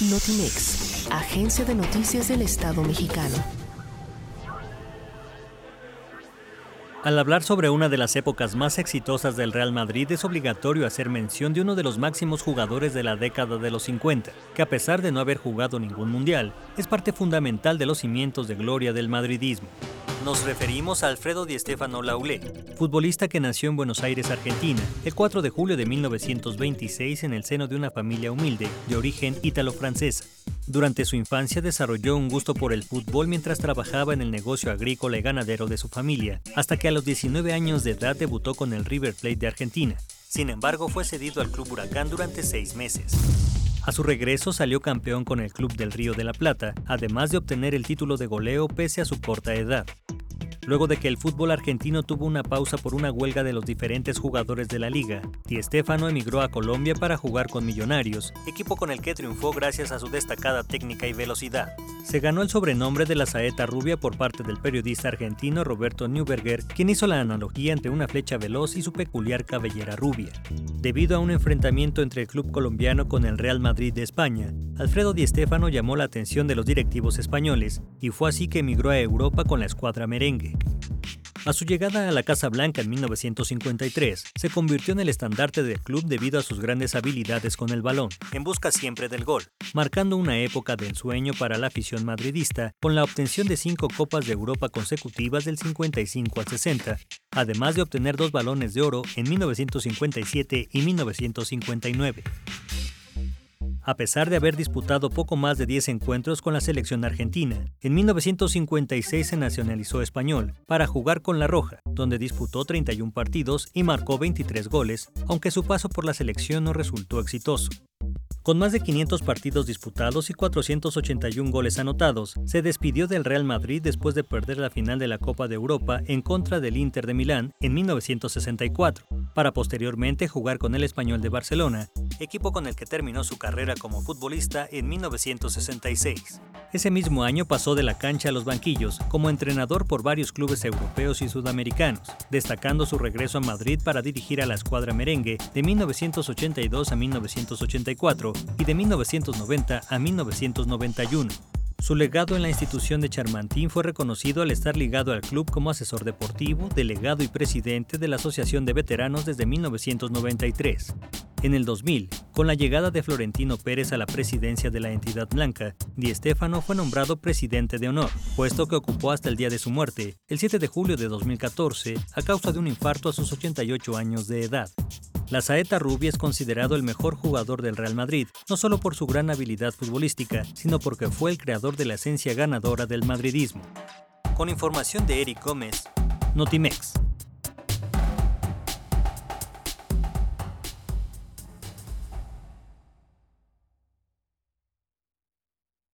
Notimex, Agencia de Noticias del Estado mexicano. Al hablar sobre una de las épocas más exitosas del Real Madrid es obligatorio hacer mención de uno de los máximos jugadores de la década de los 50, que a pesar de no haber jugado ningún mundial, es parte fundamental de los cimientos de gloria del madridismo. Nos referimos a Alfredo Di Stefano Laulé, futbolista que nació en Buenos Aires, Argentina, el 4 de julio de 1926 en el seno de una familia humilde de origen ítalo-francesa. Durante su infancia desarrolló un gusto por el fútbol mientras trabajaba en el negocio agrícola y ganadero de su familia, hasta que a los 19 años de edad debutó con el River Plate de Argentina. Sin embargo, fue cedido al Club Huracán durante seis meses. A su regreso salió campeón con el Club del Río de la Plata, además de obtener el título de goleo pese a su corta edad luego de que el fútbol argentino tuvo una pausa por una huelga de los diferentes jugadores de la liga. Di Stefano emigró a Colombia para jugar con Millonarios, equipo con el que triunfó gracias a su destacada técnica y velocidad. Se ganó el sobrenombre de la saeta rubia por parte del periodista argentino Roberto Neuberger, quien hizo la analogía entre una flecha veloz y su peculiar cabellera rubia. Debido a un enfrentamiento entre el club colombiano con el Real Madrid de España, Alfredo Di Stefano llamó la atención de los directivos españoles y fue así que emigró a Europa con la escuadra merengue. A su llegada a la Casa Blanca en 1953, se convirtió en el estandarte del club debido a sus grandes habilidades con el balón, en busca siempre del gol, marcando una época de ensueño para la afición madridista con la obtención de cinco Copas de Europa consecutivas del 55 al 60, además de obtener dos balones de oro en 1957 y 1959 a pesar de haber disputado poco más de 10 encuentros con la selección argentina. En 1956 se nacionalizó español para jugar con La Roja, donde disputó 31 partidos y marcó 23 goles, aunque su paso por la selección no resultó exitoso. Con más de 500 partidos disputados y 481 goles anotados, se despidió del Real Madrid después de perder la final de la Copa de Europa en contra del Inter de Milán en 1964, para posteriormente jugar con el Español de Barcelona, equipo con el que terminó su carrera como futbolista en 1966. Ese mismo año pasó de la cancha a los banquillos como entrenador por varios clubes europeos y sudamericanos, destacando su regreso a Madrid para dirigir a la escuadra merengue de 1982 a 1984 y de 1990 a 1991. Su legado en la institución de Charmantín fue reconocido al estar ligado al club como asesor deportivo, delegado y presidente de la Asociación de Veteranos desde 1993. En el 2000, con la llegada de Florentino Pérez a la presidencia de la entidad blanca, Di Stefano fue nombrado presidente de honor, puesto que ocupó hasta el día de su muerte, el 7 de julio de 2014, a causa de un infarto a sus 88 años de edad. La saeta rubia es considerado el mejor jugador del Real Madrid, no solo por su gran habilidad futbolística, sino porque fue el creador de la esencia ganadora del madridismo. Con información de Eric Gómez, Notimex.